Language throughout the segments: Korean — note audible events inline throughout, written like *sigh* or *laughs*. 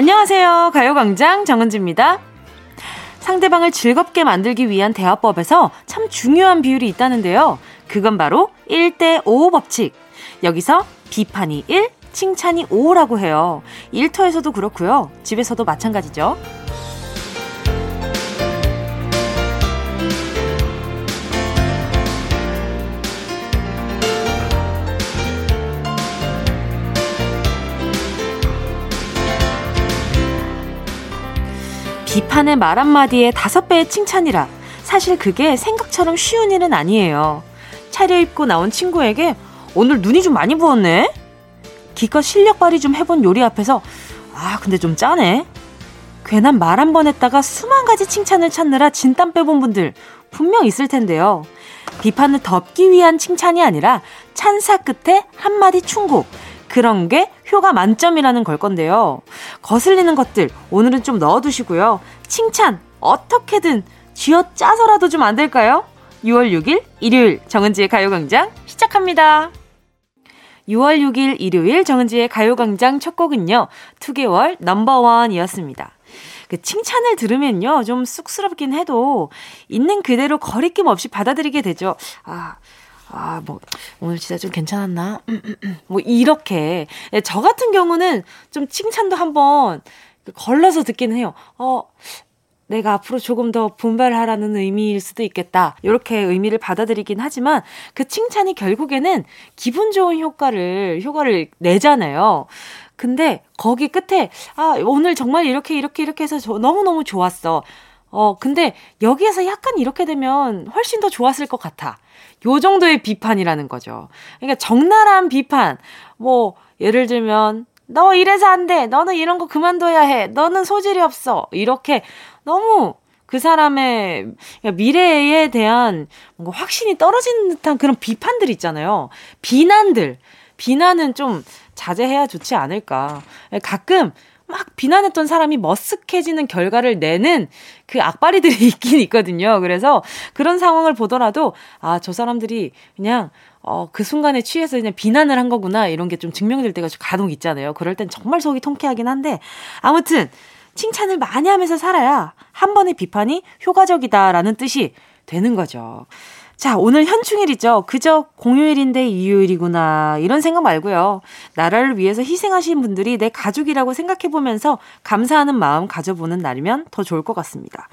안녕하세요. 가요광장 정은지입니다. 상대방을 즐겁게 만들기 위한 대화법에서 참 중요한 비율이 있다는데요. 그건 바로 1대5 법칙. 여기서 비판이 1, 칭찬이 5라고 해요. 일터에서도 그렇고요. 집에서도 마찬가지죠. 비판의 말 한마디에 다섯 배의 칭찬이라 사실 그게 생각처럼 쉬운 일은 아니에요. 차려입고 나온 친구에게 오늘 눈이 좀 많이 부었네? 기껏 실력 발휘 좀 해본 요리 앞에서 아 근데 좀 짜네? 괜한 말 한 번 했다가 수만 가지 칭찬을 찾느라 진땀 빼본 분들 분명 있을 텐데요. 비판을 덮기 위한 칭찬이 아니라 찬사 끝에 한마디 충고. 그런 게 효과 만점이라는 걸 건데요. 거슬리는 것들 오늘은 좀 넣어두시고요. 칭찬 어떻게든 쥐어 짜서라도 좀 안 될까요? 6월 6일 일요일 정은지의 가요광장 시작합니다. 6월 6일 일요일 정은지의 가요광장 첫 곡은요. 2개월 넘버원이었습니다. 그 칭찬을 들으면요. 좀 쑥스럽긴 해도 있는 그대로 거리낌 없이 받아들이게 되죠. 아, 아, 뭐, 오늘 진짜 좀 괜찮았나? 뭐, 이렇게. 예, 저 같은 경우는 좀 칭찬도 한번 걸러서 듣기는 해요. 어, 내가 앞으로 조금 더 분발하라는 의미일 수도 있겠다. 이렇게 의미를 받아들이긴 하지만 그 칭찬이 결국에는 기분 좋은 효과를, 효과를 내잖아요. 근데 거기 끝에, 아, 오늘 정말 이렇게, 이렇게, 이렇게 해서 너무너무 좋았어. 어, 근데 여기에서 약간 이렇게 되면 훨씬 더 좋았을 것 같아. 요 정도의 비판이라는 거죠. 그러니까 적나라한 비판. 뭐, 예를 들면, 너 이래서 안 돼. 너는 이런 거 그만둬야 해. 너는 소질이 없어. 이렇게 너무 그 사람의 미래에 대한 뭔가 확신이 떨어지는 듯한 그런 비판들 있잖아요. 비난들. 비난은 좀 자제해야 좋지 않을까. 가끔 막 비난했던 사람이 머쓱해지는 결과를 내는 그 악바리들이 *laughs* 있긴 있거든요. 그래서 그런 상황을 보더라도 아, 저 사람들이 그냥 어, 그 순간에 취해서 그냥 비난을 한 거구나 이런 게 좀 증명될 때가 간혹 있잖아요. 그럴 땐 정말 속이 통쾌하긴 한데 아무튼 칭찬을 많이 하면서 살아야 한 번의 비판이 효과적이다라는 뜻이 되는 거죠. 자, 오늘 현충일이죠. 그저 공휴일인데 이유일이구나. 이런 생각 말고요. 나라를 위해서 희생하신 분들이 내 가족이라고 생각해 보면서 감사하는 마음 가져보는 날이면 더 좋을 것 같습니다.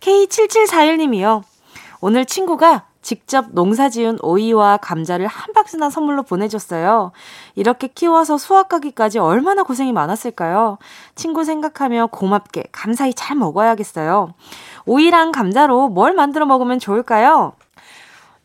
K7741님이요. 오늘 친구가 직접 농사 지은 오이와 감자를 한 박스나 선물로 보내줬어요. 이렇게 키워서 수확 가기까지 얼마나 고생이 많았을까요? 친구 생각하며 고맙게 감사히 잘 먹어야겠어요. 오이랑 감자로 뭘 만들어 먹으면 좋을까요?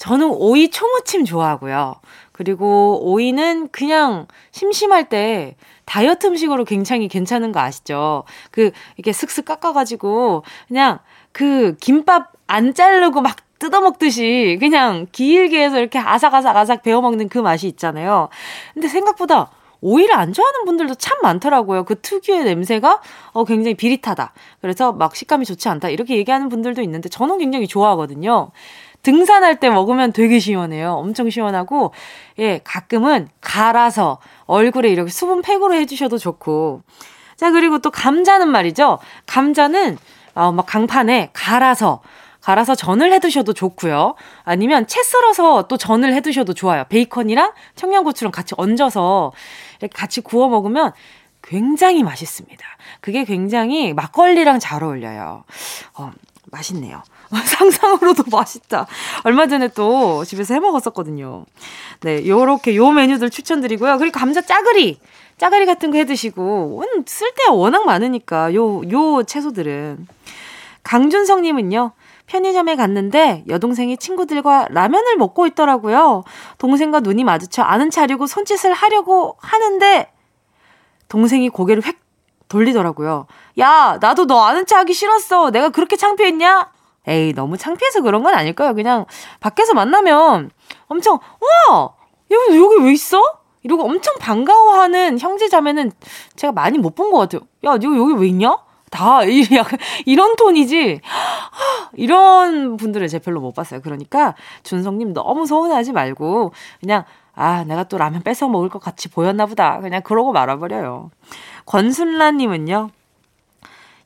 저는 오이 초무침 좋아하고요. 그리고 오이는 그냥 심심할 때 다이어트 음식으로 굉장히 괜찮은 거 아시죠? 그, 이렇게 슥슥 깎아가지고, 그냥 그 김밥 안 자르고 막 뜯어먹듯이 그냥 길게 해서 이렇게 아삭아삭 아삭 베어먹는 그 맛이 있잖아요. 근데 생각보다 오이를 안 좋아하는 분들도 참 많더라고요. 그 특유의 냄새가 어, 굉장히 비릿하다. 그래서 막 식감이 좋지 않다. 이렇게 얘기하는 분들도 있는데 저는 굉장히 좋아하거든요. 등산할 때 먹으면 되게 시원해요. 엄청 시원하고, 예, 가끔은 갈아서 얼굴에 이렇게 수분 팩으로 해주셔도 좋고. 자, 그리고 또 감자는 말이죠. 감자는, 어, 막 강판에 갈아서, 갈아서 전을 해 드셔도 좋고요. 아니면 채 썰어서 또 전을 해 드셔도 좋아요. 베이컨이랑 청양고추랑 같이 얹어서 이렇게 같이 구워 먹으면 굉장히 맛있습니다. 그게 굉장히 막걸리랑 잘 어울려요. 어, 맛있네요. *laughs* 상상으로도 맛있다. 얼마 전에 또 집에서 해 먹었었거든요. 네, 요렇게 요 메뉴들 추천드리고요. 그리고 감자 짜글이. 짜글이 같은 거 해 드시고, 쓸 때가 워낙 많으니까, 요, 요 채소들은. 강준성 님은요, 편의점에 갔는데 여동생이 친구들과 라면을 먹고 있더라고요. 동생과 눈이 마주쳐 아는 차리고 손짓을 하려고 하는데, 동생이 고개를 획 돌리더라고요. 야, 나도 너 아는 체 하기 싫었어. 내가 그렇게 창피했냐? 에이, 너무 창피해서 그런 건 아닐까요? 그냥 밖에서 만나면 엄청, 와! 여기, 여기 왜 있어? 이러고 엄청 반가워하는 형제 자매는 제가 많이 못 본 것 같아요. 야, 너 여기 왜 있냐? 다, 이, *laughs* 약간, 이런 톤이지. *gasps* 이런 분들을 제 별로 못 봤어요. 그러니까, 준성님 너무 서운하지 말고, 그냥, 아, 내가 또 라면 뺏어 먹을 것 같이 보였나 보다. 그냥 그러고 말아버려요. 권순라님은요.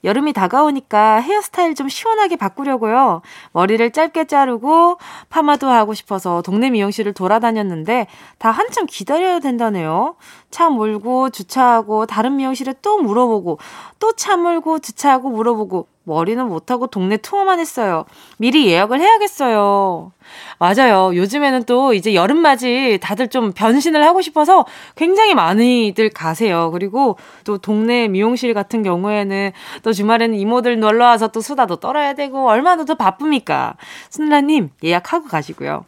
여름이 다가오니까 헤어스타일 좀 시원하게 바꾸려고요. 머리를 짧게 자르고 파마도 하고 싶어서 동네 미용실을 돌아다녔는데 다 한참 기다려야 된다네요. 차 몰고 주차하고 다른 미용실에 또 물어보고 또 차 몰고 주차하고 물어보고 머리는 못하고 동네 투어만 했어요. 미리 예약을 해야겠어요. 맞아요. 요즘에는 또 이제 여름맞이 다들 좀 변신을 하고 싶어서 굉장히 많이들 가세요. 그리고 또 동네 미용실 같은 경우에는 또 주말에는 이모들 놀러 와서 또 수다도 떨어야 되고 얼마나 더 바쁩니까? 순라님 예약하고 가시고요.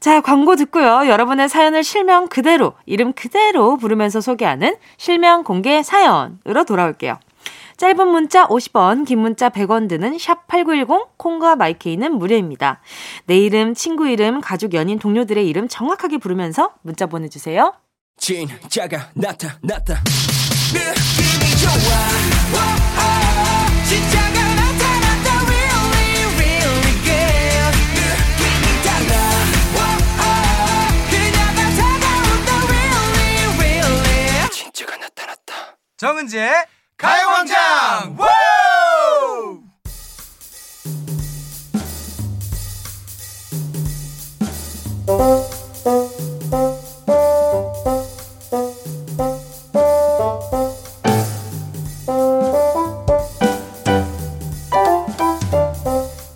자, 광고 듣고요. 여러분의 사연을 실명 그대로, 이름 그대로 부르면서 소개하는 실명 공개 사연으로 돌아올게요. 짧은 문자 50원, 긴 문자 100원 드는 샵 8910, 콩과 마이케이는 무료입니다. 내 이름, 친구 이름, 가족, 연인, 동료들의 이름 정확하게 부르면서 문자 보내주세요. 진짜가 나타났다. 느낌이 좋아. 오, 오, 진짜가 나타났다. Really, really good. 느낌이 달라. 오, 오, 그녀가 다가온다. Really, really. 진짜가 나타났다. 정은지의 가요광장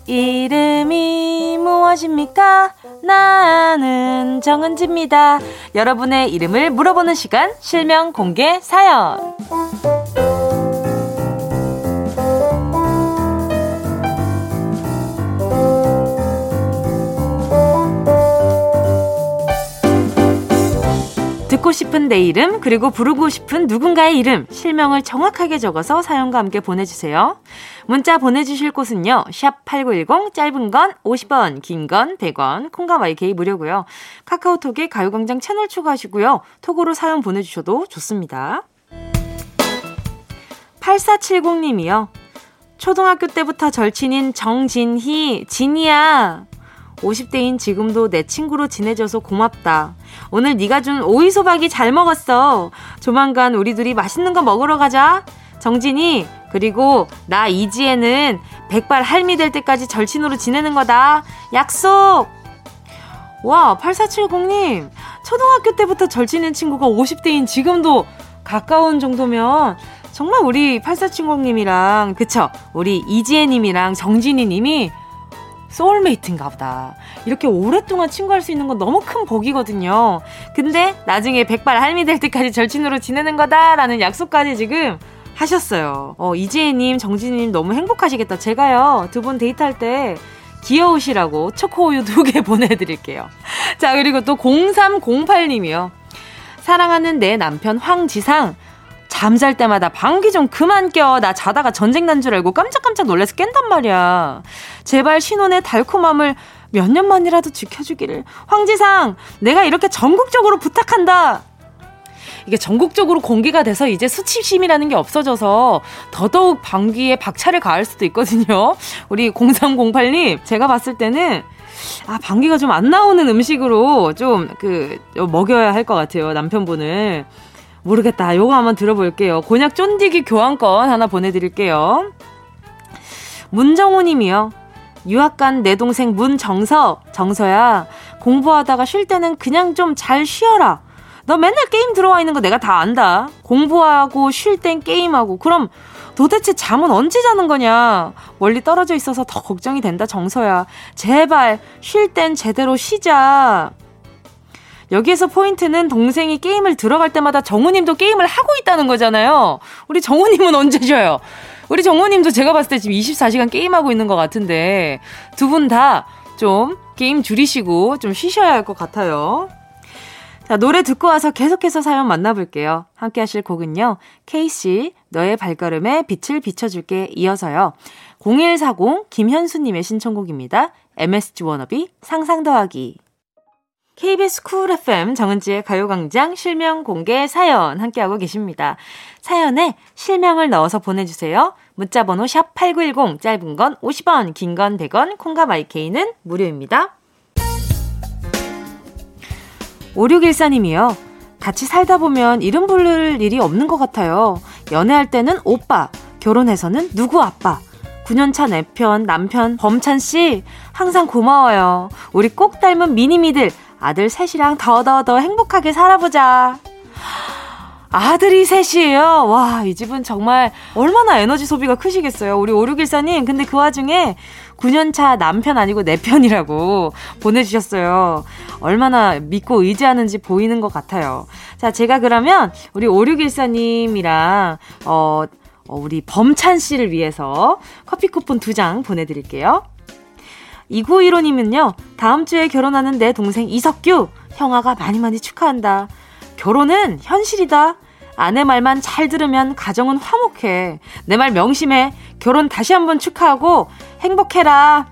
이름이 무엇입니까? 나는 정은지입니다. 여러분의 이름을 물어보는 시간, 실명 공개 사연. 듣고 싶은 내 이름, 그리고 부르고 싶은 누군가의 이름, 실명을 정확하게 적어서 사연과 함께 보내주세요. 문자 보내주실 곳은요, 샵8910, 짧은 건 50원, 긴 건 100원, 콩과 마이케이 무료고요. 카카오톡에 가요광장 채널 추가하시고요. 톡으로 사연 보내주셔도 좋습니다. 8470님이요. 초등학교 때부터 절친인 정진희, 진이야. 50대인 지금도 내 친구로 지내줘서 고맙다. 오늘 네가 준 오이소박이 잘 먹었어. 조만간 우리 둘이 맛있는 거 먹으러 가자. 정진이 그리고 나 이지혜는 백발 할미 될 때까지 절친으로 지내는 거다. 약속! 와, 8470님. 초등학교 때부터 절친인 친구가 50대인 지금도 가까운 정도면 정말 우리 8470님이랑, 그쵸? 우리 이지혜님이랑 정진이님이 소울메이트인가 보다. 이렇게 오랫동안 친구할 수 있는 건 너무 큰 복이거든요. 근데 나중에 백발 할미 될 때까지 절친으로 지내는 거다라는 약속까지 지금 하셨어요. 어, 이지혜님, 정진님 너무 행복하시겠다. 제가요, 두 분 데이트할 때 귀여우시라고 초코우유 두 *laughs* 개 보내드릴게요. 자, 그리고 또 0308님이요. 사랑하는 내 남편 황지상. 잠잘 때마다 방귀 좀 그만 껴. 나 자다가 전쟁 난 줄 알고 깜짝깜짝 놀라서 깬단 말이야. 제발 신혼의 달콤함을 몇 년만이라도 지켜주기를. 황지상, 내가 이렇게 전국적으로 부탁한다. 이게 전국적으로 공개가 돼서 이제 수치심이라는 게 없어져서 더더욱 방귀에 박차를 가할 수도 있거든요. 우리 0308님, 제가 봤을 때는 아, 방귀가 좀 안 나오는 음식으로 좀 그 먹여야 할 것 같아요. 남편분을. 모르겠다. 요거 한번 들어볼게요. 곤약 쫀디기 교환권 하나 보내드릴게요. 문정호 님이요. 유학 간 내 동생 문정서. 정서야. 공부하다가 쉴 때는 그냥 좀 잘 쉬어라. 너 맨날 게임 들어와 있는 거 내가 다 안다. 공부하고 쉴 땐 게임하고. 그럼 도대체 잠은 언제 자는 거냐? 멀리 떨어져 있어서 더 걱정이 된다, 정서야. 제발, 쉴 땐 제대로 쉬자. 여기에서 포인트는 동생이 게임을 들어갈 때마다 정우님도 게임을 하고 있다는 거잖아요. 우리 정우님은 언제 쉬어요? 우리 정우님도 제가 봤을 때 지금 24시간 게임하고 있는 것 같은데 두 분 다 좀 게임 줄이시고 좀 쉬셔야 할 것 같아요. 자, 노래 듣고 와서 계속해서 사연 만나볼게요. 함께 하실 곡은요. 케이시, 너의 발걸음에 빛을 비춰줄게 이어서요. 0140 김현수님의 신청곡입니다. MSG 워너비 상상 더하기. KBS 쿨 FM 정은지의 가요광장 실명 공개 사연 함께하고 계십니다. 사연에 실명을 넣어서 보내주세요. 문자번호 샵 8910 짧은 건 50원, 긴 건 100원, 콩과 마이케이는 무료입니다. 5614님이요. 같이 살다 보면 이름 부를 일이 없는 것 같아요. 연애할 때는 오빠, 결혼해서는 누구 아빠. 9년차 내 편, 남편, 범찬씨, 항상 고마워요. 우리 꼭 닮은 미니미들, 아들 셋이랑 더더더 행복하게 살아보자. 아들이 셋이에요. 와, 이 집은 정말 얼마나 에너지 소비가 크시겠어요. 우리 5614님, 근데 그 와중에 9년차 남편 아니고 내 편이라고 보내주셨어요. 얼마나 믿고 의지하는지 보이는 것 같아요. 자, 제가 그러면 우리 5614님이랑, 어, 어, 우리 범찬 씨를 위해서 커피 쿠폰 두 장 보내드릴게요. 2915님은요, 다음 주에 결혼하는 내 동생 이석규, 형아가 많이 많이 축하한다. 결혼은 현실이다. 아내 말만 잘 들으면 가정은 화목해. 내 말 명심해. 결혼 다시 한번 축하하고 행복해라.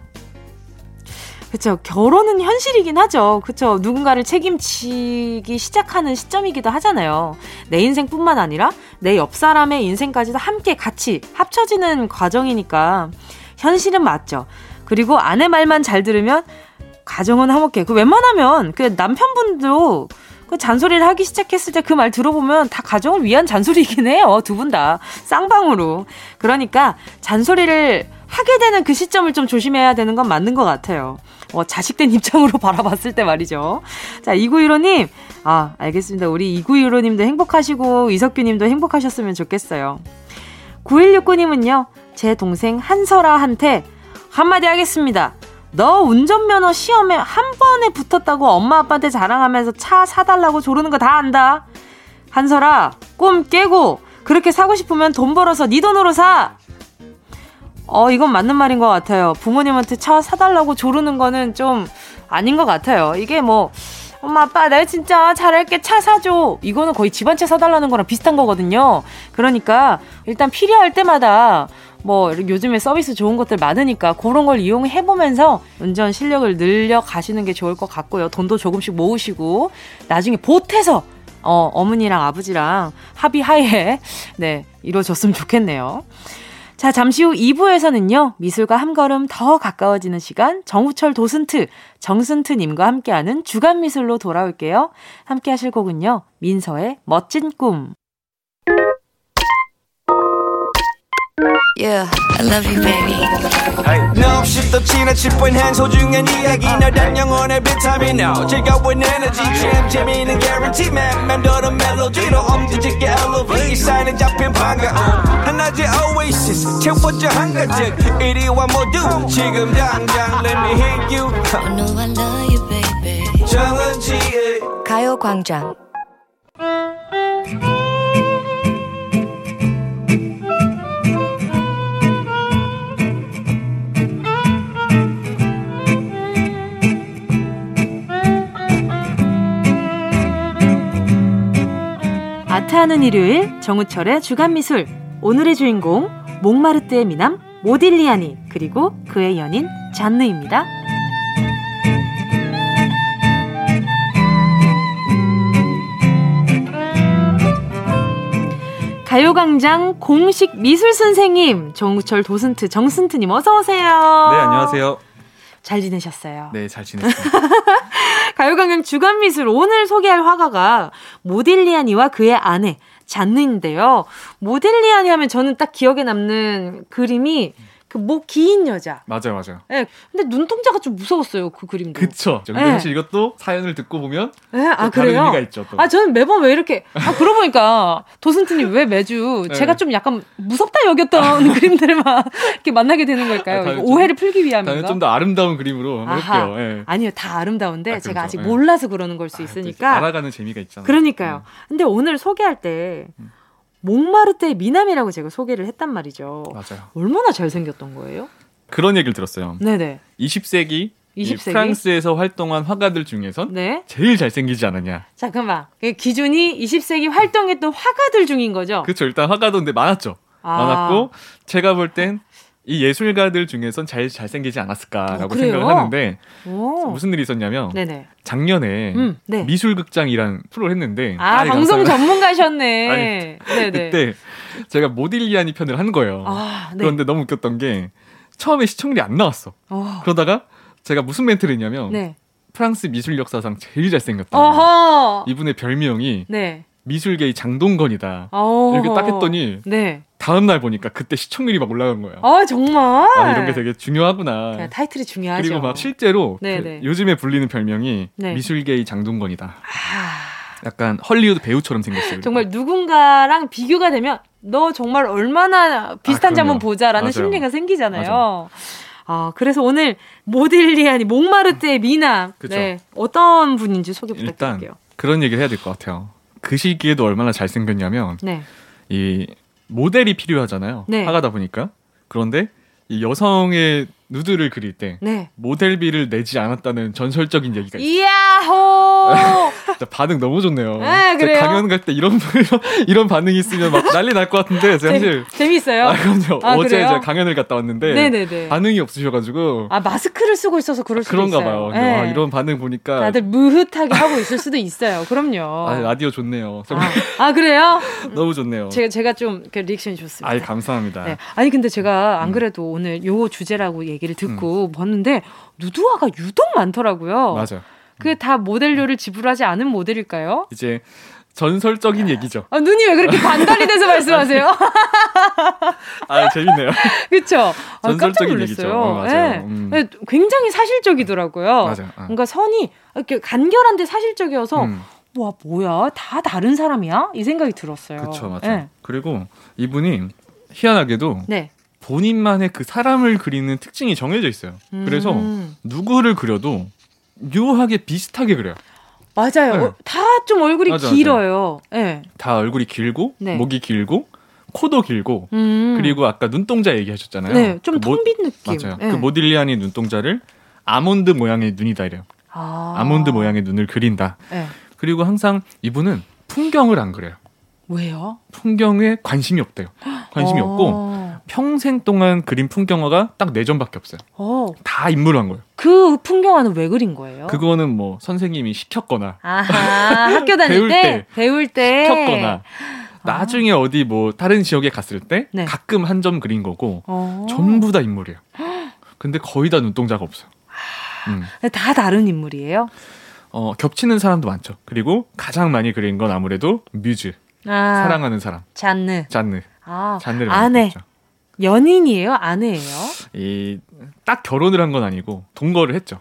그쵸. 결혼은 현실이긴 하죠. 그쵸. 누군가를 책임지기 시작하는 시점이기도 하잖아요. 내 인생뿐만 아니라 내 옆 사람의 인생까지도 함께 같이 합쳐지는 과정이니까 현실은 맞죠. 그리고 아내 말만 잘 들으면 가정은 화목해. 그 웬만하면 그 남편분도 그 잔소리를 하기 시작했을 때 그 말 들어보면 다 가정을 위한 잔소리이긴 해요. 두 분 다. 쌍방으로. 그러니까 잔소리를 하게 되는 그 시점을 좀 조심해야 되는 건 맞는 것 같아요. 어, 자식된 입장으로 *laughs* 바라봤을 때 말이죠. 자, 2915님. 아, 알겠습니다. 우리 2915님도 행복하시고, 이석규 님도 행복하셨으면 좋겠어요. 9169님은요, 제 동생 한설아한테 한마디 하겠습니다. 너 운전면허 시험에 한 번에 붙었다고 엄마 아빠한테 자랑하면서 차 사달라고 조르는 거 다 안다. 한설아, 꿈 깨고 그렇게 사고 싶으면 돈 벌어서 네 돈으로 사. 어, 이건 맞는 말인 것 같아요. 부모님한테 차 사달라고 조르는 거는 좀 아닌 것 같아요. 이게 뭐, 엄마, 아빠, 내가 진짜 잘할게. 차 사줘. 이거는 거의 집안차 사달라는 거랑 비슷한 거거든요. 그러니까, 일단 필요할 때마다 뭐 요즘에 서비스 좋은 것들 많으니까 그런 걸 이용해 보면서 운전 실력을 늘려 가시는 게 좋을 것 같고요. 돈도 조금씩 모으시고 나중에 보태서 어, 어머니랑 아버지랑 합의하에 *laughs* 네, 이루어졌으면 좋겠네요. 자, 잠시 후 2부에서는요, 미술과 한 걸음 더 가까워지는 시간, 정우철 도슨트, 정슨트님과 함께하는 주간 미술로 돌아올게요. 함께 하실 곡은요, 민서의 멋진 꿈. Yeah, I love you, baby. No, 없이 또 지나칠 뻔한 소중한 이야기. 너란 영혼의 비타민 O 즐거운 에너지. 참 재미있는 guarantee man. 맘대로 멜로디로 엄지짓게 elevate 사인은 잡힌 반가움 하나의 oasis. 채워져 한가득. 이리와 모두. 지금 당장 let me hit you. I know I love you, baby. 정은지의 아트하는 일요일 정우철의 주간미술 오늘의 주인공 몽마르트의 미남 모딜리아니 그리고 그의 연인 잔느입니다. 가요광장 공식 미술 선생님 정우철 도슨트 정슨트님 어서 오세요. 네 안녕하세요. 잘 지내셨어요? 네, 잘 지냈습니다. *laughs* 가요광장 주간미술 오늘 소개할 화가가 모딜리아니와 그의 아내 잔느인데요. 모딜리아니 하면 저는 딱 기억에 남는 그림이 그 목 긴 여자. 맞아요, 맞아요. 예. 네, 근데 눈동자가 좀 무서웠어요, 그 그림도. 그쵸. 근데 네. 사실 이것도 사연을 듣고 보면 네, 아, 그래요? 의미가 있죠. 또. 아, 저는 매번 왜 이렇게 아, 그러고 보니까 도슨트님 왜 매주 *laughs* 네. 제가 좀 약간 무섭다 여겼던 *laughs* 그림들을 막 이렇게 만나게 되는 걸까요? 아, 오해를 풀기 위함인가? 좀 더 아름다운 그림으로 해볼게요. 네. 아니요, 다 아름다운데 아, 제가 아직 몰라서 그러는 걸 수 있으니까. 알아가는 재미가 있잖아요. 그러니까요. 근데 오늘 소개할 때 음. 몽마르트의 미남이라고 제가 소개를 했단 말이죠. 맞아요. 얼마나 잘생겼던 거예요? 그런 얘기를 들었어요. 네네. 20세기 20세기? 프랑스에서 활동한 화가들 중에선 네. 제일 잘생기지 않았냐. 잠깐만. 그 기준이 20세기 활동했던 화가들 중인 거죠? 그렇죠. 일단 화가도 근데 많았죠. 아. 많았고 제가 볼 땐 이 예술가들 중에선 잘 잘생기지 않았을까라고 어, 생각을 하는데 오. 무슨 일이 있었냐면 네네. 작년에 음, 네. 미술극장이란 프로를 했는데 아 방송 *laughs* 전문가셨네. 아니, 그때 제가 모딜리아니 편을 한 거예요. 아, 네. 그런데 너무 웃겼던 게 처음에 시청률이 안 나왔어. 어. 그러다가 제가 무슨 멘트를 했냐면 네. 프랑스 미술 역사상 제일 잘생겼다. 어허. 이분의 별명이 네. 미술계의 장동건이다. 어. 이렇게 딱 했더니 네. 다음 날 보니까 그때 시청률이 막 올라간 거예요. 아 정말? 아 이런 게 되게 중요하구나. 타이틀이 중요하죠. 그리고 막 실제로 네, 그 네. 요즘에 불리는 별명이 네. 미술계의 장동건이다. 아... 약간 헐리우드 배우처럼 생겼어요. 정말 누군가랑 비교가 되면 너 정말 얼마나 비슷한지 아, 한번 보자라는 맞아요. 심리가 생기잖아요. 맞아. 아, 그래서 오늘 모딜리아니 몽마르트의 미남. 네. 어떤 분인지 소개 부탁드릴게요. 일단 그런 얘기를 해야 될 것 같아요. 그 시기에도 얼마나 잘생겼냐면 네. 이 모델이 필요하잖아요. 네. 하가다 보니까. 그런데 이 여성의 누드를 그릴 때 네. 모델비를 내지 않았다는 전설적인 얘기가 있어요. 이야호! *laughs* 반응 너무 좋네요. 네, 그래요? 강연 갈 때 이런 이런 반응이 있으면 막 난리 날 것 같은데 사실 재밌어요. 아, 그럼요. 아, 어제 제가 강연을 갔다 왔는데 네네네. 반응이 없으셔가지고 아 마스크를 쓰고 있어서 그럴 수도 그런가 있어요. 봐요. 네. 아, 이런 반응 보니까 다들 무흐하게 하고 있을 수도 있어요. 그럼요. 아, 라디오 좋네요. 아, 아, 그래요? *laughs* 너무 좋네요. 제가 제가 좀 리액션이 좋습니다. 아 감사합니다. 네. 아니 근데 제가 안 음. 그래도 음. 오늘 요 주제라고 얘기 를 듣고 음. 봤는데 누드화가 유독 많더라고요. 맞아. 그다 모델료를 지불하지 않은 모델일까요? 이제 전설적인 얘기죠. 아, 눈이 왜 그렇게 반달이 돼서 *laughs* 말씀하세요? 아, 재밌네요. *laughs* 그쵸? 아, 전설적인 얘기죠. 어, 맞아요. 네. 음. 네, 굉장히 사실적이더라고요. 맞아요. 어. 뭔가 선이 이렇게 간결한데 사실적이어서 음. 와, 뭐야? 다 다른 사람이야? 이 생각이 들었어요. 그쵸, 맞아요. 네. 그리고 이분이 희한하게도 네. 본인만의 그 사람을 그리는 특징이 정해져 있어요. 음. 그래서 누구를 그려도 묘하게 비슷하게 그려요. 맞아요. 네. 다좀 얼굴이 맞아, 길어요. 예. 네. 다 얼굴이 길고 네. 목이 길고 코도 길고 음. 그리고 아까 눈동자 얘기하셨잖아요. 네, 좀 텅빈 그 느낌. 맞아요. 네. 그 모딜리아니 눈동자를 아몬드 모양의 눈이다 이래요. 아. 몬드 모양의 눈을 그린다. 네. 그리고 항상 이분은 풍경을 안 그려요. 왜요? 풍경에 관심이 없대요. 관심이 어. 없고 평생 동안 그린 풍경화가 딱 네 점밖에 없어요. 어. 다 인물로 한 거예요. 그 풍경화는 왜 그린 거예요? 그거는 뭐 선생님이 시켰거나 아하, *laughs* 학교 다닐 배울 때, 때, 배울 때 시켰거나 아. 나중에 어디 뭐 다른 지역에 갔을 때 네. 가끔 한 점 그린 거고 어. 전부 다 인물이에요. 근데 거의 다 눈동자가 없어요. 음. 다 다른 인물이에요? 어, 겹치는 사람도 많죠. 그리고 가장 많이 그린 건 아무래도 뮤즈. 아, 사랑하는 사람. 잔느. 잔느. 아, 잔느를 아내. 연인이에요? 아내예요? 이 딱 결혼을 한 건 아니고 동거를 했죠.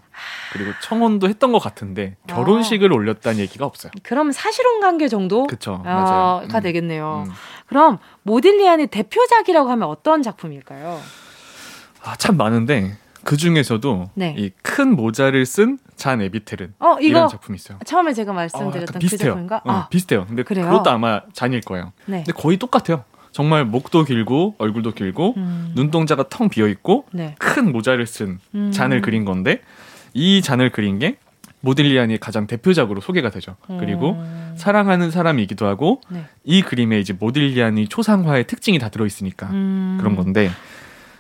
그리고 청혼도 했던 것 같은데 결혼식을 아. 올렸다는 얘기가 없어요. 그럼 사실혼 관계 정도? 그쵸, 어, 가 음. 되겠네요. 음. 그럼 모딜리안의 대표작이라고 하면 어떤 작품일까요? 아, 참 많은데 그 중에서도 네. 이큰 모자를 쓴 잔 에비텔은 어, 이런 작품이 있어요. 처음에 제가 말씀드렸던 어, 그 작품인가? 어, 아. 비슷해요. 근데 그래요? 그것도 아마 잔일 거예요. 네. 근데 거의 똑같아요. 정말 목도 길고 얼굴도 길고 음. 눈동자가 텅 비어 있고 네. 큰 모자를 쓴 음. 잔을 그린 건데 이 잔을 그린 게 모딜리안이 가장 대표작으로 소개가 되죠. 음. 그리고 사랑하는 사람이기도 하고 네. 이 그림에 이제 모딜리안이 초상화의 특징이 다 들어 있으니까 음. 그런 건데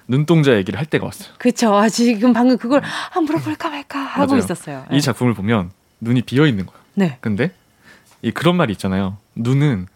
눈동자 얘기를 할 때가 왔어요. 그렇죠. 아, 지금 방금 그걸 한 물어볼까 말까 하고 맞아요. 있었어요. 이 네. 작품을 보면 눈이 비어 있는 거예요. 네. 근데 이 그런 말이 있잖아요. 눈은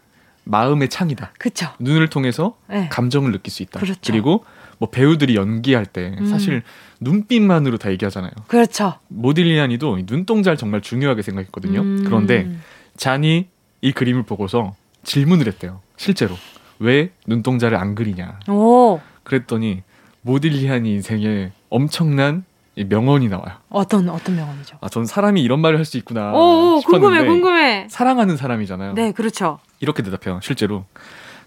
마음의 창이다. 그렇죠. 눈을 통해서 네. 감정을 느낄 수 있다. 그렇죠. 그리고 뭐 배우들이 연기할 때 음. 사실 눈빛만으로 다 얘기하잖아요. 그렇죠. 모딜리아니도 눈동자를 정말 중요하게 생각했거든요. 음. 그런데 잔이 이 그림을 보고서 질문을 했대요. 실제로 왜 눈동자를 안 그리냐. 오. 그랬더니 모딜리아니 인생에 엄청난 명언이 나와요. 어떤 어떤 명언이죠? 아, 전 사람이 이런 말을 할 수 있구나. 오, 오 궁금해, 궁금해. 사랑하는 사람이잖아요. 네, 그렇죠. 이렇게 대답해요. 실제로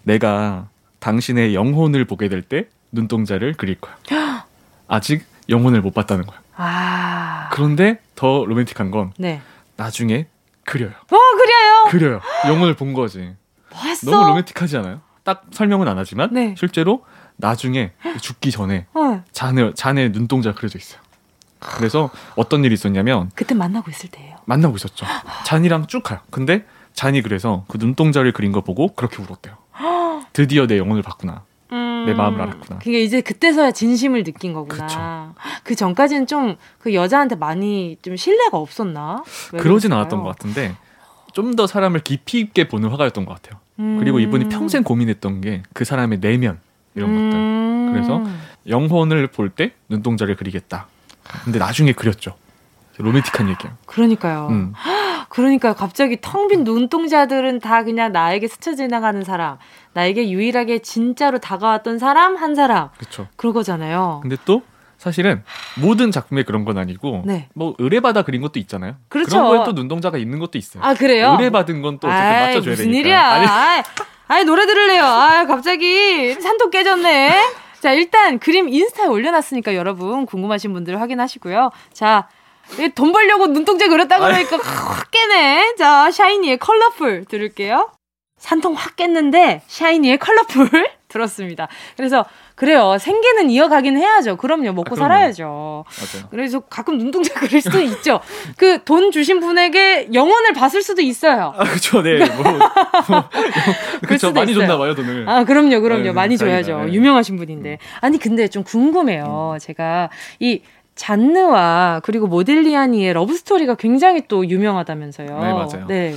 내가 당신의 영혼을 보게 될 때 눈동자를 그릴 거야. *gasps* 아직 영혼을 못 봤다는 거야. 아. 그런데 더 로맨틱한 건 네. 나중에 그려요. 어, 그려요. 그려요. 영혼을 본 거지. 봤어? 너무 로맨틱하지 않아요? 딱 설명은 안 하지만 네. 실제로 나중에 *gasps* 죽기 전에 어. 잔의 잔의 눈동자 그려져 있어요. 그래서 어떤 일이 있었냐면 그때 만나고 있을 때예요. 만나고 있었죠. *gasps* 잔이랑 쭉 가요. 근데 잔이 그래서 그 눈동자를 그린 거 보고 그렇게 울었대요. *gasps* 드디어 내 영혼을 봤구나. 음, 내 마음을 알았구나. 그게 이제 그때서야 진심을 느낀 거구나. 그쵸. 그 전까지는 좀 그 여자한테 많이 좀 신뢰가 없었나? 그러진 않았던 것 같은데 좀 더 사람을 깊이 있게 보는 화가였던 것 같아요. 음. 그리고 이분이 평생 고민했던 게 그 사람의 내면 이런 음. 것들. 그래서 영혼을 볼 때 눈동자를 그리겠다. 근데 나중에 그렸죠. 로맨틱한 얘기예요. 그러니까요. 음. 그러니까 갑자기 텅 빈 눈동자들은 다 그냥 나에게 스쳐 지나가는 사람, 나에게 유일하게 진짜로 다가왔던 사람 한 사람. 그렇죠. 그런 거잖아요. 근데 또 사실은 모든 작품에 그런 건 아니고 네. 뭐 의뢰받아 그린 것도 있잖아요. 그렇죠. 그런 거에 또 눈동자가 있는 것도 있어요. 아 그래요? 의뢰받은 건 또 맞춰줘야 되니까. 무슨 일이야? 아니. 아이 노래 들을래요. 아 갑자기 산도 깨졌네. 자 일단 그림 인스타에 올려놨으니까 여러분 궁금하신 분들 확인하시고요. 자. 돈 벌려고 눈동자 그렸다 그러니까 확 깨네. 자, 샤이니의 컬러풀 들을게요. 산통 확 깼는데 샤이니의 컬러풀 *laughs* 들었습니다. 그래서 그래요. 생계는 이어가긴 해야죠. 그럼요. 먹고 아, 살아야죠. 맞아요. 그래서 가끔 눈동자 그릴 수도 있죠. 그 돈 주신 분에게 영혼을 봤을 수도 있어요. 아, 그렇죠. 네. 뭐, 뭐 *laughs* 그렇죠. 많이 있어요. 줬나 봐요, 돈을. 아, 그럼요. 그럼요. 네, 많이 줘야죠. 네. 유명하신 분인데. 음. 아니 근데 좀 궁금해요. 음. 제가 이 잔느와 그리고 모딜리아니의 러브 스토리가 굉장히 또 유명하다면서요. 네, 맞아요. 네.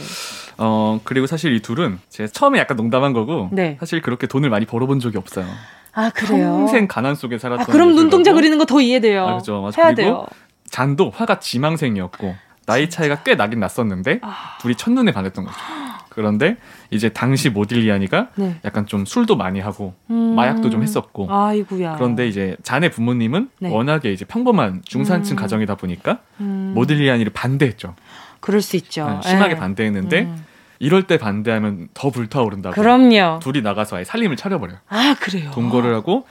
어, 그리고 사실 이 둘은 제가 처음에 약간 농담한 거고 네. 사실 그렇게 돈을 많이 벌어본 적이 없어요. 아 그래요? 평생 가난 속에 살았던. 아, 그럼 눈동자 그리는 거 더 이해돼요. 아, 그죠. 맞아. 해야 그리고 돼요. 잔느도 화가 지망생이었고 나이 차이가 꽤 나긴 났었는데 아... 둘이 첫눈에 반했던 거죠. 그런데 이제 당시 모딜리아니가 네. 약간 좀 술도 많이 하고 음... 마약도 좀 했었고. 아이구야 그런데 이제 잔느 부모님은 네. 워낙에 이제 평범한 중산층 음... 가정이다 보니까 음... 모딜리아니를 반대했죠. 그럴 수 있죠. 네, 심하게 네. 반대했는데 음. 이럴 때 반대하면 더 불타오른다고. 그럼요. 둘이 나가서 아예 살림을 차려버려요. 아 그래요. 동거를 하고,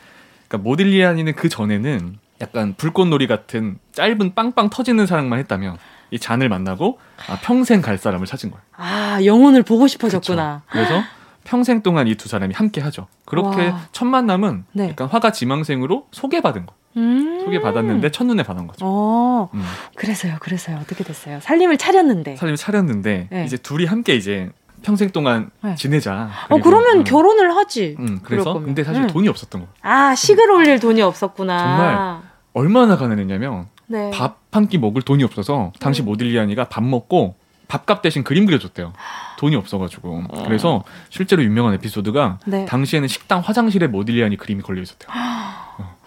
그러니까 모딜리아니는 그 전에는 약간 불꽃놀이 같은 짧은 빵빵 터지는 사랑만 했다면 이 잔을 만나고 아, 평생 갈 사람을 찾은 거예요. 아 영혼을 보고 싶어졌구나. 그쵸. 그래서 평생 동안 이 두 사람이 함께 하죠. 그렇게 와. 첫 만남은 네. 약간 화가 지망생으로 소개받은 거. 음~ 소개받았는데 첫눈에 반한 거죠. 어, 음. 그래서요, 그래서요. 어떻게 됐어요? 살림을 차렸는데. 살림을 차렸는데, 네. 이제 둘이 함께 이제 평생 동안 네. 지내자. 어, 그러면 음. 결혼을 하지. 음, 그래서 근데 사실 음. 돈이 없었던 거. 아, 식을 올릴 돈이 없었구나. 정말 얼마나 가난했냐면 네. 밥한 끼 먹을 돈이 없어서 당시 음. 모딜리아니가 밥 먹고 밥값 대신 그림 그려줬대요. 돈이 없어가지고. 어. 그래서 실제로 유명한 에피소드가 네. 당시에는 식당 화장실에 모딜리아니 그림이 걸려 있었대요.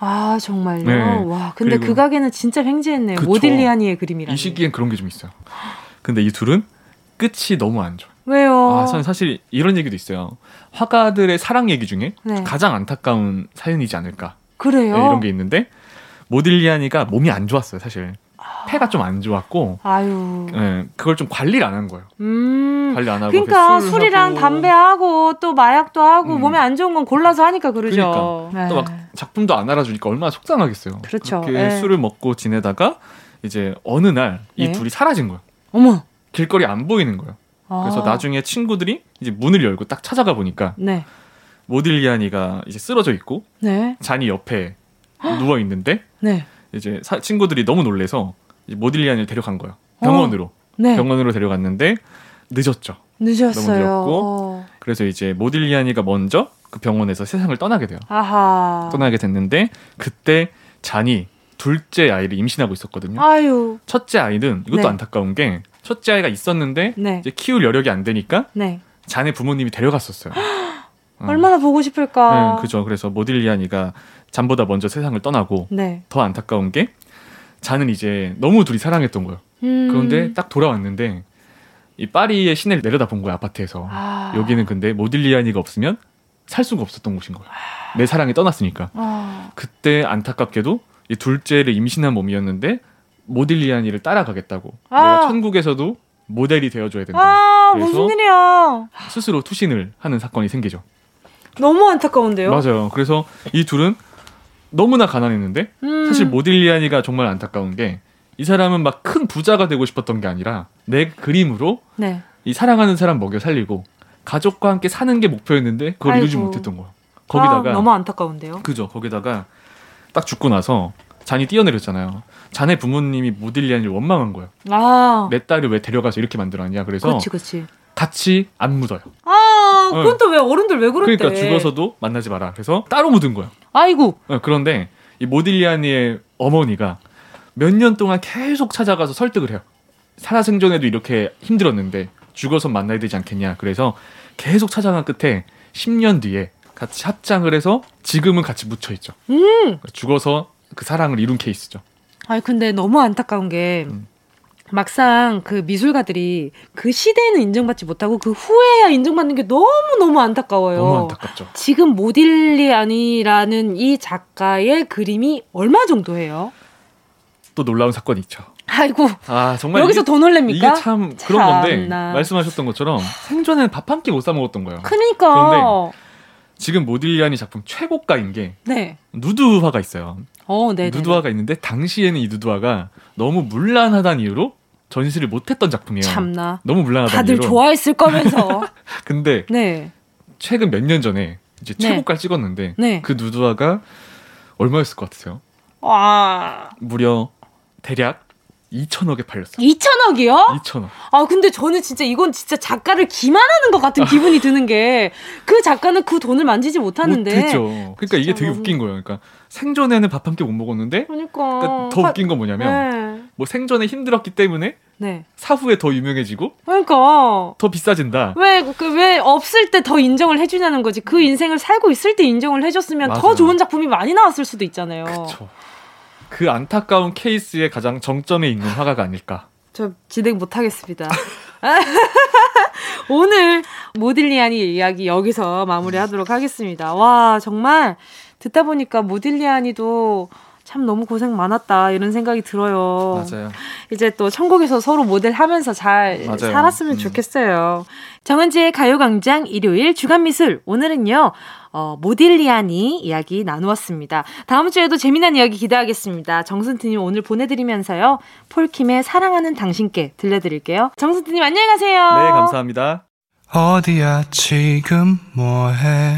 아 정말요? 네. 와 근데 그 가게는 진짜 횡재했네요. 그쵸. 모딜리아니의 그림이라. 이 시기엔 그런 게 좀 있어요. 근데 이 둘은 끝이 너무 안 좋아. 왜요? 아, 저는 사실 이런 얘기도 있어요. 화가들의 사랑 얘기 중에 네. 가장 안타까운 사연이지 않을까. 그래요? 네, 이런 게 있는데 모딜리아니가 몸이 안 좋았어요, 사실. 폐가 좀 안 좋았고, 아유, 네, 그걸 좀 관리를 안 한 거예요. 음, 관리 안 하고 그러니까 술이랑 담배하고 또 마약도 하고 음. 몸에 안 좋은 건 골라서 하니까 그러죠. 그러니까. 네. 또막 작품도 안 알아주니까 얼마나 속상하겠어요. 그렇죠. 그렇게 네. 술을 먹고 지내다가 이제 어느 날이 네. 둘이 사라진 거예요. 어머, 길거리 안 보이는 거예요. 아. 그래서 나중에 친구들이 이제 문을 열고 딱 찾아가 보니까 네. 모딜리아니가 이제 쓰러져 있고 네. 잔이 옆에 누워 있는데 네. 이제 사, 친구들이 너무 놀래서 모딜리안을 데려간 거예요. 병원으로. 어. 네. 병원으로 데려갔는데 늦었죠. 늦었어요. 너무 늦었고 어. 그래서 이제 모딜리아니가 먼저 그 병원에서 세상을 떠나게 돼요. 아하. 떠나게 됐는데 그때 잔이 둘째 아이를 임신하고 있었거든요. 아유. 첫째 아이는 이것도 네. 안타까운 게 첫째 아이가 있었는데 네. 이제 키울 여력이 안 되니까 네. 잔의 부모님이 데려갔었어요. *gasps* 얼마나 보고 싶을까. 네, 그죠. 그래서 모딜리아니가 잔보다 먼저 세상을 떠나고 네. 더 안타까운 게 잔은 이제 너무 둘이 사랑했던 거예요. 음. 그런데 딱 돌아왔는데 이 파리의 시내를 내려다 본 거야 아파트에서. 아. 여기는 근데 모딜리아니가 없으면 살 수가 없었던 곳인 거야. 내 사랑이 떠났으니까. 아. 그때 안타깝게도 이 둘째를 임신한 몸이었는데 모딜리아니를 따라가겠다고. 아. 내가 천국에서도 모델이 되어줘야 된다. 아, 그래서 무슨 일이야? 스스로 투신을 하는 사건이 생기죠. 너무 안타까운데요. 맞아요. 그래서 이 둘은 너무나 가난했는데 음. 사실 모딜리아니가 정말 안타까운 게 이 사람은 막 큰 부자가 되고 싶었던 게 아니라 내 그림으로 네. 이 사랑하는 사람 먹여 살리고 가족과 함께 사는 게 목표였는데 그걸 아이고. 이루지 못했던 거예요. 거기다가 아, 너무 안타까운데요. 그죠. 거기다가 딱 죽고 나서 잔이 뛰어내렸잖아요. 잔의 부모님이 모딜리아니를 원망한 거예요. 아. 내 딸을 왜 데려가서 이렇게 만들었냐. 그래서 그치, 그치. 같이 안 묻어요. 아, 그건 또 왜 어른들 왜 그런데? 그러니까 죽어서도 만나지 마라. 그래서 따로 묻은 거야. 아이고. 어, 그런데 이 모딜리아니의 어머니가 몇 년 동안 계속 찾아가서 설득을 해요. 살아생전에도 이렇게 힘들었는데 죽어서 만나야 되지 않겠냐. 그래서 계속 찾아간 끝에 10년 뒤에 같이 합장을 해서 지금은 같이 묻혀 있죠. 음. 죽어서 그 사랑을 이룬 케이스죠. 아니 근데 너무 안타까운 게 음. 막상 그 미술가들이 그 시대에는 인정받지 못하고 그 후에야 인정받는 게 너무 너무 안타까워요. 너무 안타깝죠. 지금 모딜리 아니라는 이 작가의 그림이 얼마 정도 해요? 또 놀라운 사건이 있죠. 아이고. 아, 정말 여기서 이게, 더 놀랍니까? 이게 참 그런 건데 말씀하셨던 것처럼 생전에는 밥 한 끼 못 사 먹었던 거예요. 그러니까. 그런데 지금 모딜리아니 작품 최고가인 게 네. 누드화가 있어요. 어, 네. 누드화가 있는데 당시에는 이 누드화가 너무 문란하다는 이유로 전시를 못했던 작품이에요. 참나. 너무 문란하다. 다들 이유로. 좋아했을 거면서. *laughs* 근데 네. 최근 몇 년 전에 이제 네. 최고가를 찍었는데 네. 그 누드화가 얼마였을 것 같으세요? 와. 무려 대략 2천억에 팔렸어요. 2천억이요? 2천억. 아, 근데 저는 진짜 이건 진짜 작가를 기만하는 것 같은 기분이 *laughs* 드는 게 그 작가는 그 돈을 만지지 못하는데. 못했죠. 그러니까 이게 되게 너무... 웃긴 거예요. 그러니까 생전에는 밥 한 끼 못 먹었는데. 그러니까. 그러니까 더 웃긴 건 뭐냐면 네. 뭐 생전에 힘들었기 때문에 네. 사후에 더 유명해지고. 그러니까. 더 비싸진다. 왜, 그, 왜 없을 때 더 인정을 해주냐는 거지. 그 인생을 살고 있을 때 인정을 해줬으면 맞아요. 더 좋은 작품이 많이 나왔을 수도 있잖아요. 그쵸. 그 안타까운 케이스의 가장 정점에 있는 화가가 아닐까. 저 진행 못하겠습니다. *laughs* 오늘 모딜리아니 이야기 여기서 마무리하도록 하겠습니다. 와 정말 듣다 보니까 모딜리아니도 참 너무 고생 많았다 이런 생각이 들어요. 맞아요. 이제 또 천국에서 서로 모델하면서 잘 맞아요. 살았으면 음. 좋겠어요. 정은지의 가요광장 일요일 주간미술 오늘은요 어, 모딜리아니 이야기 나누었습니다. 다음 주에도 재미난 이야기 기대하겠습니다. 정순트님 오늘 보내드리면서요. 폴킴의 사랑하는 당신께 들려드릴게요. 정순트님 안녕히 가세요. 네, 감사합니다. 어디야 지금 뭐해?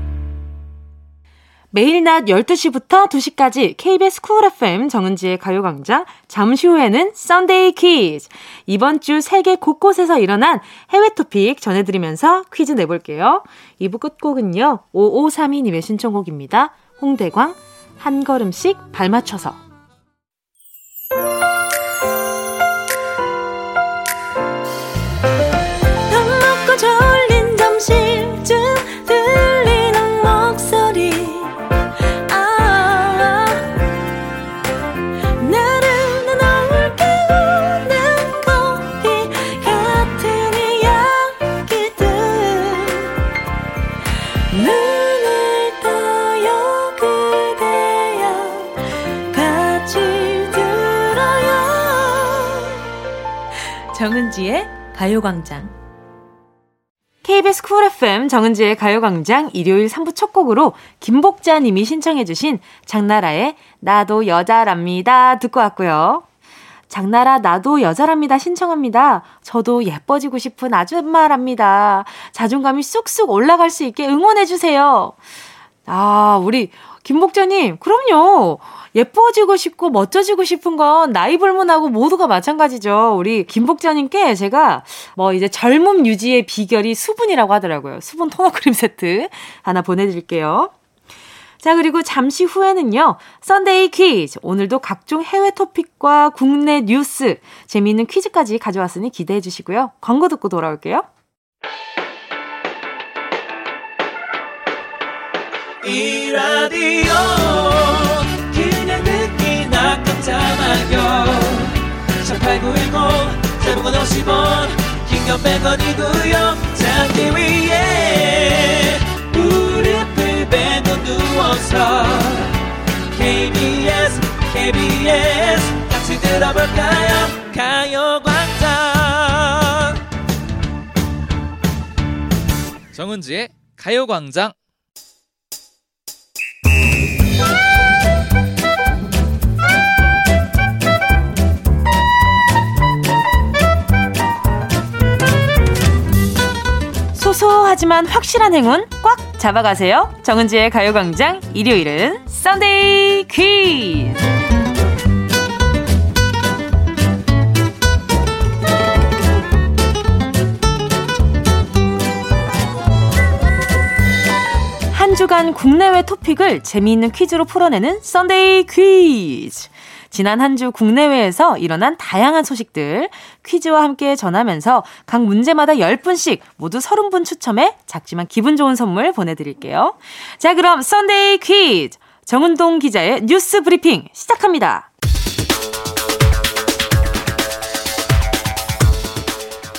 매일 낮 12시부터 2시까지 KBS Cool FM 정은지의 가요광장, 잠시 후에는 Sunday 퀴즈. 이번 주 세계 곳곳에서 일어난 해외 토픽 전해드리면서 퀴즈 내볼게요. 2부 끝곡은요, 5532님의 신청곡입니다. 홍대광, 한 걸음씩 발맞춰서. 정은지의 가요광장. KBS 쿨 FM 정은지의 가요광장 일요일 3부 첫 곡으로 김복자 님이 신청해주신 장나라의 나도 여자랍니다 듣고 왔고요. 장나라 나도 여자랍니다 신청합니다. 저도 예뻐지고 싶은 아줌마랍니다. 자존감이 쑥쑥 올라갈 수 있게 응원해주세요. 아, 우리 김복자님, 그럼요. 예뻐지고 싶고 멋져지고 싶은 건 나이 불문하고 모두가 마찬가지죠. 우리 김복자님께 제가 뭐 이제 젊음 유지의 비결이 수분이라고 하더라고요. 수분 토너 크림 세트 하나 보내드릴게요. 자, 그리고 잠시 후에는요, Sunday 퀴즈. 오늘도 각종 해외 토픽과 국내 뉴스, 재미있는 퀴즈까지 가져왔으니 기대해 주시고요. 광고 듣고 돌아올게요. 이 라디오. 그냥 듣기나 깜짝마요. 18910 대목원 50원 긴건 100원이고요. 잠기 위에 무릎을 베고 누워서 KBS KBS 같이 들어볼까요? 가요광장. 정은지의 가요광장 소소하지만 확실한 행운 꽉 잡아가세요. 정은지의 가요광장 일요일은 Sunday 퀴즈. 한 주간 국내외 토픽을 재미있는 퀴즈로 풀어내는 Sunday 퀴즈. 지난 한 주 국내외에서 일어난 다양한 소식들 퀴즈와 함께 전하면서 각 문제마다 10분씩 모두 30분 추첨해 작지만 기분 좋은 선물 보내드릴게요. 자, 그럼 Sunday 퀴즈. 정은동 기자의 뉴스 브리핑 시작합니다.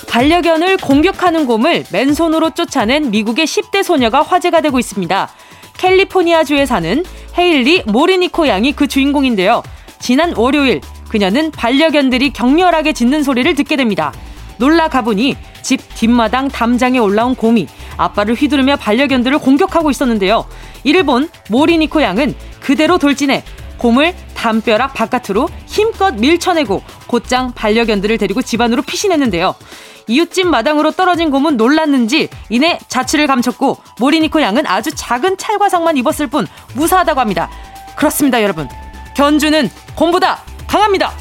반려견을 공격하는 곰을 맨손으로 쫓아낸 미국의 10대 소녀가 화제가 되고 있습니다. 캘리포니아주에 사는 헤일리 모리니코 양이 그 주인공인데요. 지난 월요일 그녀는 반려견들이 격렬하게 짖는 소리를 듣게 됩니다. 놀라 가보니 집 뒷마당 담장에 올라온 곰이 아빠를 휘두르며 반려견들을 공격하고 있었는데요. 이를 본 모리니코 양은 그대로 돌진해 곰을 담벼락 바깥으로 힘껏 밀쳐내고 곧장 반려견들을 데리고 집안으로 피신했는데요. 이웃집 마당으로 떨어진 곰은 놀랐는지 이내 자취를 감췄고 모리니코 양은 아주 작은 찰과상만 입었을 뿐 무사하다고 합니다. 그렇습니다, 여러분. 견주는 곰보다 강합니다.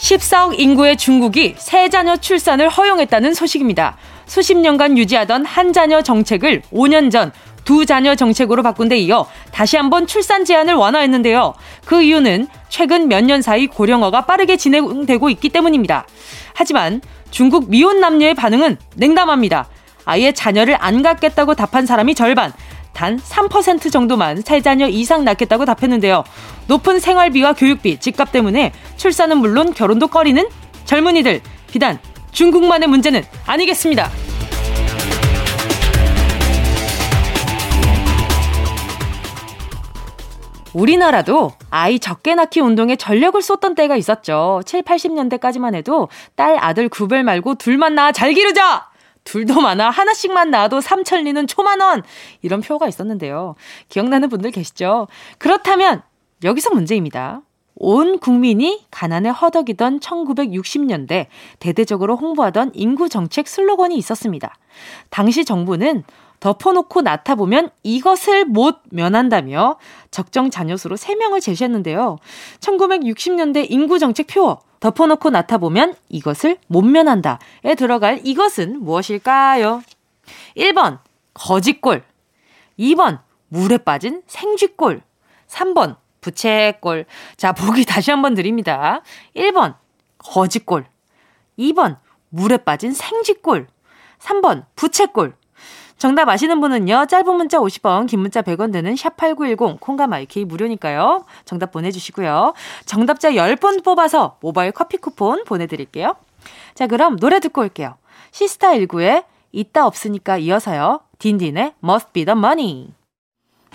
14억 인구의 중국이 세 자녀 출산을 허용했다는 소식입니다. 수십 년간 유지하던 한 자녀 정책을 5년 전 두 자녀 정책으로 바꾼 데 이어 다시 한번 출산 제한을 완화했는데요. 그 이유는 최근 몇 년 사이 고령화가 빠르게 진행되고 있기 때문입니다. 하지만 중국 미혼 남녀의 반응은 냉담합니다. 아예 자녀를 안 갖겠다고 답한 사람이 절반, 단 3% 정도만 세 자녀 이상 낳겠다고 답했는데요. 높은 생활비와 교육비, 집값 때문에 출산은 물론 결혼도 꺼리는 젊은이들, 비단 중국만의 문제는 아니겠습니다. 우리나라도 아이 적게 낳기 운동에 전력을 쏟던 때가 있었죠. 7, 80년대까지만 해도 딸, 아들 구별 말고 둘만 낳아 잘 기르자! 둘도 많아 하나씩만 낳아도 삼천리는 초만원 이런 표가 있었는데요. 기억나는 분들 계시죠? 그렇다면 여기서 문제입니다. 온 국민이 가난에 허덕이던 1960년대 대대적으로 홍보하던 인구 정책 슬로건이 있었습니다. 당시 정부는 덮어놓고 낳다 보면 이것을 못 면한다며 적정 자녀수로 3명을 제시했는데요. 1960년대 인구 정책 표 덮어놓고 낳다 보면 이것을 못 면한다에 들어갈 이것은 무엇일까요? 1번 거짓골. 2번 물에 빠진 생쥐골. 3번 부채꼴 자 보기 다시 한번 드립니다. 1번 거짓골. 2번 물에 빠진 생쥐골. 3번 부채꼴 정답 아시는 분은요. 짧은 문자 50원, 긴 문자 100원 되는 샵8910 콩과 마이케이 무료니까요. 정답 보내주시고요. 정답자 10분 뽑아서 모바일 커피 쿠폰 보내드릴게요. 자 그럼 노래 듣고 올게요. 시스타19의 있다 없으니까 이어서요. 딘딘의 Must Be The Money.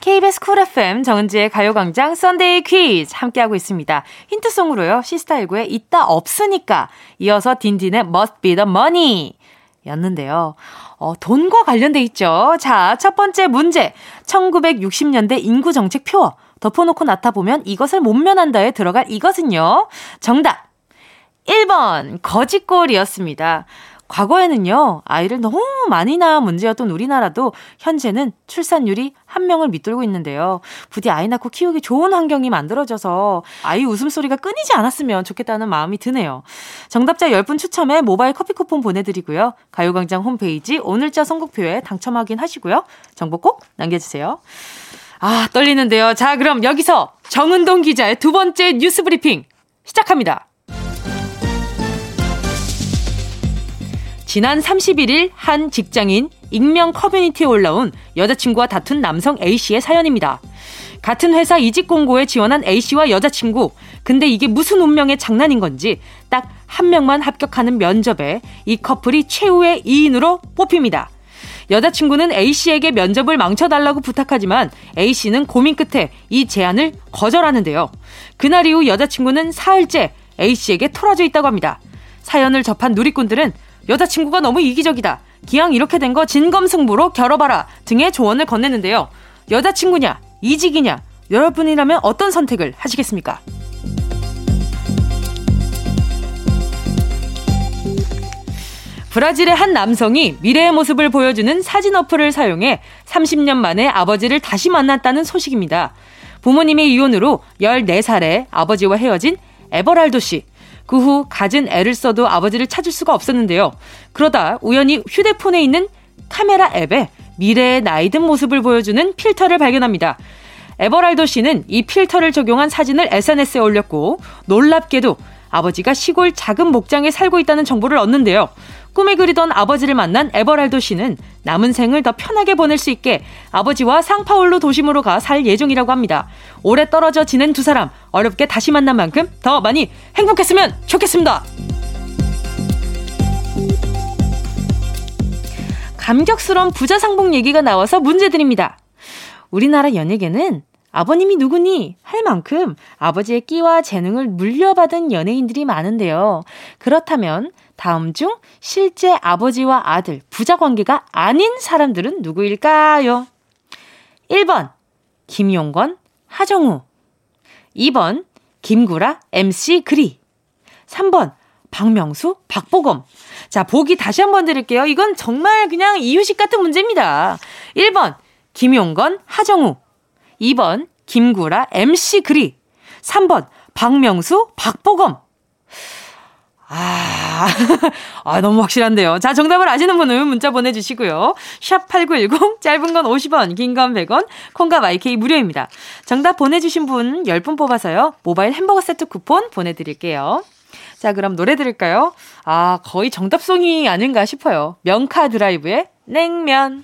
KBS Cool FM 정은지의 가요광장 Sunday 퀴즈 함께하고 있습니다. 힌트송으로요. 시스타19의 있다 없으니까 이어서 딘딘의 Must Be The Money 였는데요. 어, 돈과 관련돼 있죠. 자, 첫 번째 문제. 1960년대 인구 정책 표 덮어놓고 나타 보면 이것을 못 면한다에 들어갈 이것은요. 정답. 1번 거짓골이었습니다. 과거에는요, 아이를 너무 많이 낳아 문제였던 우리나라도 현재는 출산율이 한 명을 밑돌고 있는데요. 부디 아이 낳고 키우기 좋은 환경이 만들어져서 아이 웃음소리가 끊이지 않았으면 좋겠다는 마음이 드네요. 정답자 10분 추첨해 모바일 커피 쿠폰 보내드리고요. 가요광장 홈페이지 오늘자 선곡표에 당첨 확인하시고요. 정보 꼭 남겨주세요. 아, 떨리는데요. 자, 그럼 여기서 정은동 기자의 두 번째 뉴스 브리핑 시작합니다. 지난 31일 한 직장인 익명 커뮤니티에 올라온 여자친구와 다툰 남성 A씨의 사연입니다. 같은 회사 이직 공고에 지원한 A씨와 여자친구. 근데 이게 무슨 운명의 장난인 건지 딱 한 명만 합격하는 면접에 이 커플이 최후의 2인으로 뽑힙니다. 여자친구는 A씨에게 면접을 망쳐달라고 부탁하지만 A씨는 고민 끝에 이 제안을 거절하는데요. 그날 이후 여자친구는 사흘째 A씨에게 토라져 있다고 합니다. 사연을 접한 누리꾼들은 여자친구가 너무 이기적이다. 기왕 이렇게 된 거 진검승부로 겨뤄봐라 등의 조언을 건넸는데요. 여자친구냐, 이직이냐, 여러분이라면 어떤 선택을 하시겠습니까? 브라질의 한 남성이 미래의 모습을 보여주는 사진 어플을 사용해 30년 만에 아버지를 다시 만났다는 소식입니다. 부모님의 이혼으로 14살에 아버지와 헤어진 에버랄도 씨. 그후 갖은 애를 써도 아버지를 찾을 수가 없었는데요. 그러다 우연히 휴대폰에 있는 카메라 앱에 미래의 나이 든 모습을 보여주는 필터를 발견합니다. 에버랄도 씨는 이 필터를 적용한 사진을 SNS에 올렸고 놀랍게도 아버지가 시골 작은 목장에 살고 있다는 정보를 얻는데요. 꿈에 그리던 아버지를 만난 에버랄도 씨는 남은 생을 더 편하게 보낼 수 있게 아버지와 상파울로 도심으로 가 살 예정이라고 합니다. 오래 떨어져 지낸 두 사람 어렵게 다시 만난 만큼 더 많이 행복했으면 좋겠습니다. 감격스러운 부자 상봉 얘기가 나와서 문제 드립니다. 우리나라 연예계는 아버님이 누구니? 할 만큼 아버지의 끼와 재능을 물려받은 연예인들이 많은데요. 그렇다면 다음 중 실제 아버지와 아들, 부자 관계가 아닌 사람들은 누구일까요? 1번, 김용건, 하정우. 2번, 김구라, MC 그리. 3번, 박명수, 박보검. 자, 보기 다시 한번 드릴게요. 이건 정말 그냥 이유식 같은 문제입니다. 1번, 김용건, 하정우. 2번 김구라 MC 그리 3번 박명수 박보검 아, *laughs* 아, 너무 확실한데요. 자, 정답을 아시는 분은 문자 보내주시고요. 샵8910, 짧은 건 50원, 긴 건 100원, 콩과 마이케이 무료입니다. 정답 보내주신 분 10분 뽑아서요. 모바일 햄버거 세트 쿠폰 보내드릴게요. 자, 그럼 노래 들을까요? 아, 거의 정답송이 아닌가 싶어요. 명카 드라이브의 냉면.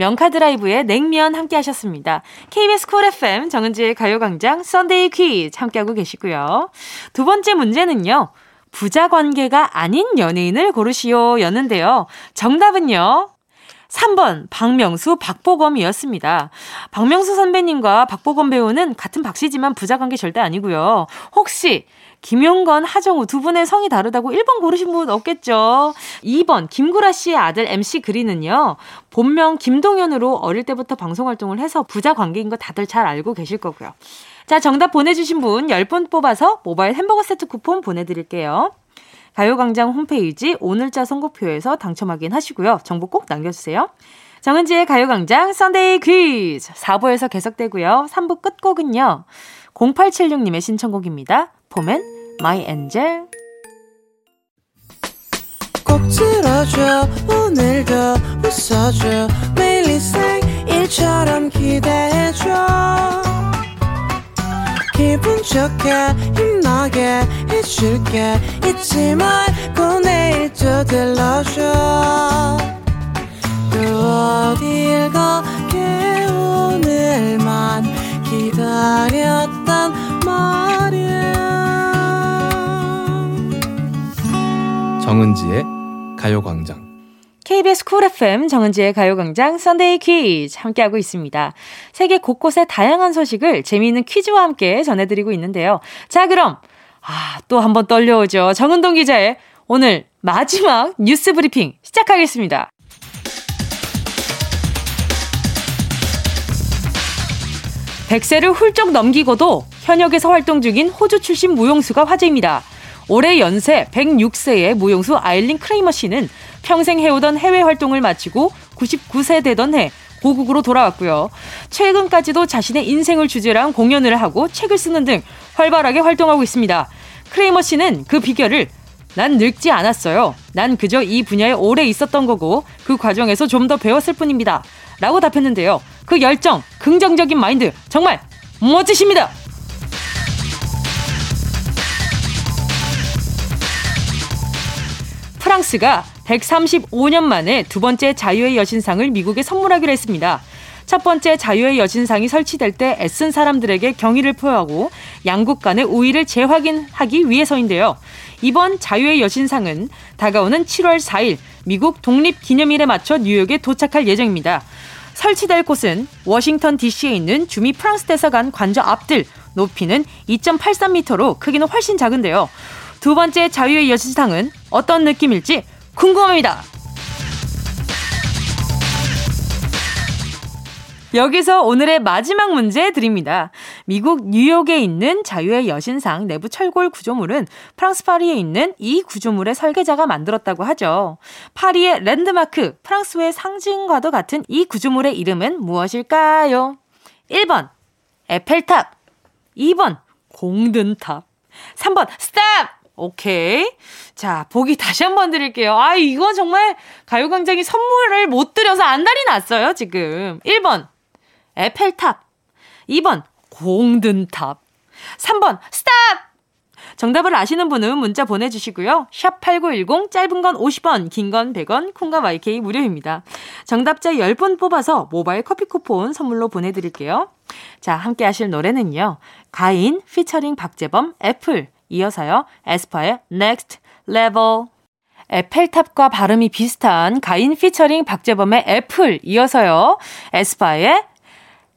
명카드라이브의 냉면 함께 하셨습니다. KBS Cool FM 정은지의 가요광장 Sunday 퀴즈 함께하고 계시고요. 두 번째 문제는요. 부자 관계가 아닌 연예인을 고르시오 였는데요. 정답은요. 3번 박명수 박보검이었습니다. 박명수 선배님과 박보검 배우는 같은 박씨지만 부자 관계 절대 아니고요. 혹시 김용건, 하정우 두 분의 성이 다르다고 1번 고르신 분 없겠죠? 2번 김구라 씨의 아들 MC 그리는요. 본명 김동현으로 어릴 때부터 방송 활동을 해서 부자 관계인 거 다들 잘 알고 계실 거고요. 자, 정답 보내주신 분 10분 뽑아서 모바일 햄버거 세트 쿠폰 보내드릴게요. 가요광장 홈페이지 오늘자 선곡표에서 당첨 확인하시고요. 정보 꼭 남겨주세요. 정은지의 가요광장 Sunday 퀴즈 4부에서 계속되고요. 3부 끝곡은요. 0876님의 신청곡입니다. 봄엔 My angel. 꼭 들어줘 오늘도 웃어줘. 매일 일처럼 기대해줘. 기분 좋게 힘나게 해줄게. 잊지 말고 내일 또 들러줘. 또 어딜 가게 오늘만 기다렸단 말 정은지의 가요광장 KBS Cool FM 정은지의 가요광장 Sunday 퀴즈 함께하고 있습니다. 세계 곳곳의 다양한 소식을 재미있는 퀴즈와 함께 전해드리고 있는데요. 자 그럼 아, 또 한번 떨려오죠. 정은동 기자의 오늘 마지막 뉴스 브리핑 시작하겠습니다. 백세를 훌쩍 넘기고도 현역에서 활동 중인 호주 출신 무용수가 화제입니다. 올해 연세 106세의 무용수 아일린 크레이머 씨는 평생 해오던 해외 활동을 마치고 99세 되던 해 고국으로 돌아왔고요. 최근까지도 자신의 인생을 주제로 한 공연을 하고 책을 쓰는 등 활발하게 활동하고 있습니다. 크레이머 씨는 그 비결을 난 늙지 않았어요. 난 그저 이 분야에 오래 있었던 거고 그 과정에서 좀 더 배웠을 뿐입니다. 라고 답했는데요. 그 열정, 긍정적인 마인드 정말 멋지십니다. 프랑스가 135년 만에 두 번째 자유의 여신상을 미국에 선물하기로 했습니다. 첫 번째 자유의 여신상이 설치될 때 애쓴 사람들에게 경의를 표하고 양국 간의 우위를 재확인하기 위해서인데요. 이번 자유의 여신상은 다가오는 7월 4일 미국 독립기념일에 맞춰 뉴욕에 도착할 예정입니다. 설치될 곳은 워싱턴 DC에 있는 주미 프랑스 대사관 관저 앞들 높이는 2.83m로 크기는 훨씬 작은데요. 두 번째 자유의 여신상은 어떤 느낌일지 궁금합니다. 여기서 오늘의 마지막 문제 드립니다. 미국 뉴욕에 있는 자유의 여신상 내부 철골 구조물은 프랑스 파리에 있는 이 구조물의 설계자가 만들었다고 하죠. 파리의 랜드마크, 프랑스의 상징과도 같은 이 구조물의 이름은 무엇일까요? 1번, 에펠탑. 2번, 공든탑. 3번, Stop! 오케이. 자, 보기 다시 한번 드릴게요. 아, 이거 정말 가요광장이 선물을 못 드려서 안달이 났어요, 지금. 1번, 에펠탑. 2번, 공든탑. 3번, Stop! 정답을 아시는 분은 문자 보내주시고요. 샵 8910, 짧은 건 50원, 긴 건 100원, 콩과 YK 무료입니다. 정답자 10분 뽑아서 모바일 커피 쿠폰 선물로 보내드릴게요. 자, 함께 하실 노래는요. 가인, 피처링 박재범, 애플, 이어서요. 에스파의 Next Level. 에펠탑과 발음이 비슷한 가인 피처링 박재범의 애플 이어서요. 에스파의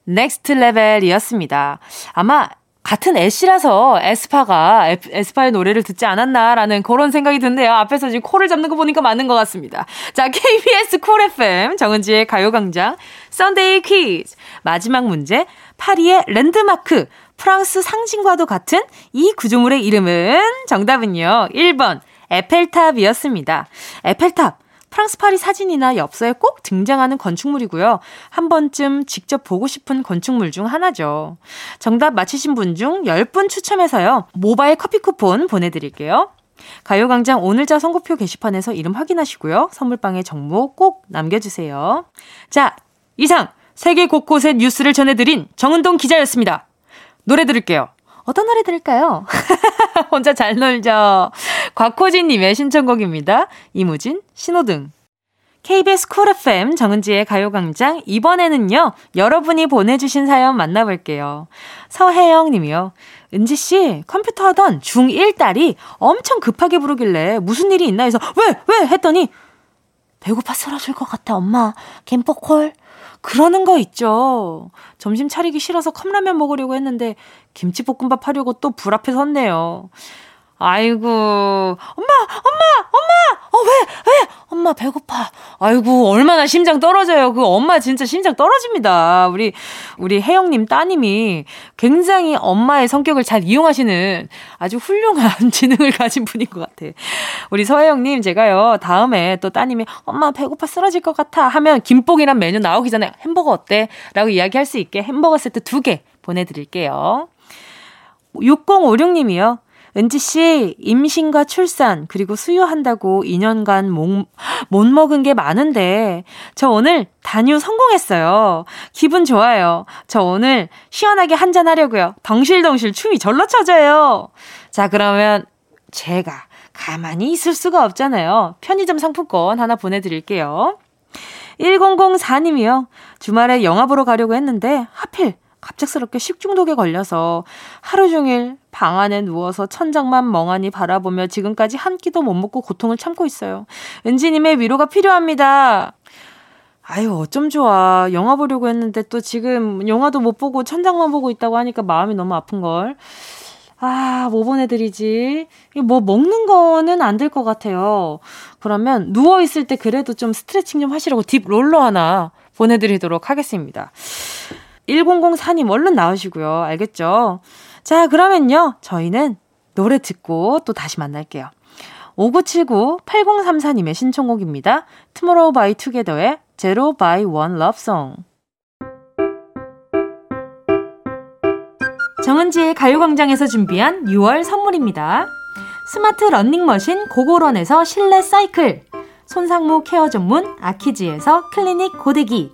Next Level이었습니다. 아마 같은 에씨라서 에스파가 에스파의 노래를 듣지 않았나라는 그런 생각이 든데요. 앞에서 지금 코를 잡는 거 보니까 맞는 것 같습니다. 자, KBS 쿨 FM 정은지의 가요광장 Sunday 퀴즈 마지막 문제 파리의 랜드마크 프랑스 상징과도 같은 이 구조물의 이름은 정답은요. 1번 에펠탑이었습니다. 에펠탑. 프랑스 파리 사진이나 엽서에 꼭 등장하는 건축물이고요. 한 번쯤 직접 보고 싶은 건축물 중 하나죠. 정답 맞히신 분 중 10분 추첨해서요. 모바일 커피 쿠폰 보내드릴게요. 가요광장 오늘자 선곡표 게시판에서 이름 확인하시고요. 선물방에 정보 꼭 남겨주세요. 자, 이상 세계 곳곳의 뉴스를 전해드린 정은동 기자였습니다. 노래 들을게요. 어떤 노래 들을까요? *laughs* 혼자 잘 놀죠. 곽호진님의 신청곡입니다. 이무진, 신호등. KBS 쿨 FM 정은지의 가요광장 이번에는요 여러분이 보내주신 사연 만나볼게요. 서혜영 님이요. 은지 씨 컴퓨터 하던 중1 딸이 엄청 급하게 부르길래 무슨 일이 있나 해서 왜? 왜? 했더니 배고파 쓰러질 것 같아 엄마 김포콜 그러는 거 있죠. 점심 차리기 싫어서 컵라면 먹으려고 했는데 김치볶음밥 하려고 또 불 앞에 섰네요. 아이고, 엄마, 엄마, 엄마! 어, 왜, 왜? 엄마 배고파. 아이고, 얼마나 심장 떨어져요. 그 엄마 진짜 심장 떨어집니다. 우리, 우리 혜영님 따님이 굉장히 엄마의 성격을 잘 이용하시는 아주 훌륭한 *laughs* 지능을 가진 분인 것 같아. 우리 서혜영님, 제가요, 다음에 또 따님이 엄마 배고파 쓰러질 것 같아 하면 김뽕이란 메뉴 나오기 전에 햄버거 어때? 라고 이야기할 수 있게 햄버거 세트 두 개 보내드릴게요. 6056님이요. 은지 씨, 임신과 출산, 그리고 수유한다고 2년간 못, 못 먹은 게 많은데, 저 오늘 단유 성공했어요. 기분 좋아요. 저 오늘 시원하게 한잔 하려고요. 덩실덩실 춤이 절로 쳐져요. 자, 그러면 제가 가만히 있을 수가 없잖아요. 편의점 상품권 하나 보내드릴게요. 1004님이요. 주말에 영화 보러 가려고 했는데, 하필 갑작스럽게 식중독에 걸려서 하루 종일 방 안에 누워서 천장만 멍하니 바라보며 지금까지 한 끼도 못 먹고 고통을 참고 있어요. 은지님의 위로가 필요합니다. 아유, 어쩜 좋아. 영화 보려고 했는데 또 지금 영화도 못 보고 천장만 보고 있다고 하니까 마음이 너무 아픈걸. 아, 뭐 보내드리지? 뭐 먹는 거는 안 될 것 같아요. 그러면 누워있을 때 그래도 좀 스트레칭 좀 하시라고 딥 롤러 하나 보내드리도록 하겠습니다. 1004님 얼른 나오시고요. 알겠죠? 자, 그러면요. 저희는 노래 듣고 또 다시 만날게요. 5979-8034님의 신청곡입니다. Tomorrow by Together의 Zero by One Love Song. 정은지의 가요광장에서 준비한 6월 선물입니다. 스마트 러닝머신 고고런에서 실내 사이클, 손상모 케어 전문 아키즈에서 클리닉 고데기,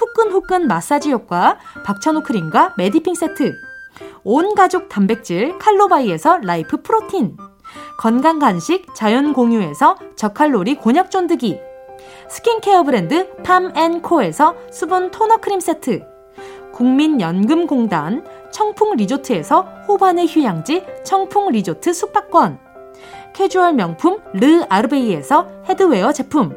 후끈후끈 마사지 효과 박찬호 크림과 메디핑 세트. 온 가족 단백질 칼로바이에서 라이프 프로틴. 건강 간식 자연 공유에서 저칼로리 곤약 쫀득이. 스킨케어 브랜드 팜앤코에서 수분 토너 크림 세트. 국민연금공단 청풍 리조트에서 호반의 휴양지 청풍 리조트 숙박권. 캐주얼 명품 르 아르베이에서 headwear 제품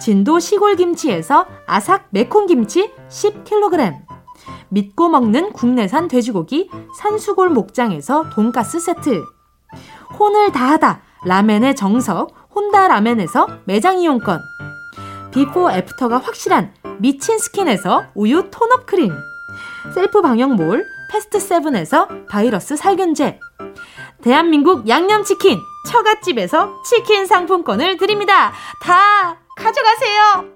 진도 시골김치에서 아삭 매콤김치 10kg 믿고 먹는 국내산 돼지고기 산수골 목장에서 돈가스 세트. 혼을 다하다 라멘의 정석 혼다 라멘에서 매장 이용권. 비포 애프터가 확실한 미친 스킨에서 우유 tone-up 크림. 셀프 방역몰 패스트 세븐에서 바이러스 살균제. 대한민국 양념치킨 처갓집에서 치킨 상품권을 드립니다. 다 가져가세요.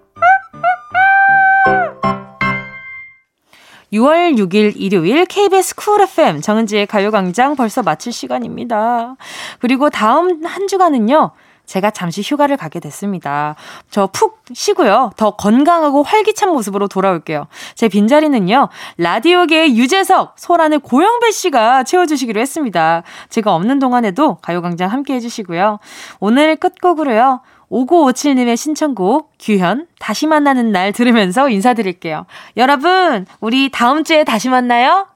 6월 6일 일요일 KBS 쿨 FM 정은지의 가요광장 벌써 마칠 시간입니다. 그리고 다음 한 주간은요. 제가 잠시 휴가를 가게 됐습니다. 저 푹 쉬고요. 더 건강하고 활기찬 모습으로 돌아올게요. 제 빈자리는요. 라디오계의 유재석, 소란의 고영배 씨가 채워주시기로 했습니다. 제가 없는 동안에도 가요광장 함께 해주시고요. 오늘 끝곡으로요. 5957님의 신청곡 규현 다시 만나는 날 들으면서 인사드릴게요. 여러분, 우리 다음 주에 다시 만나요.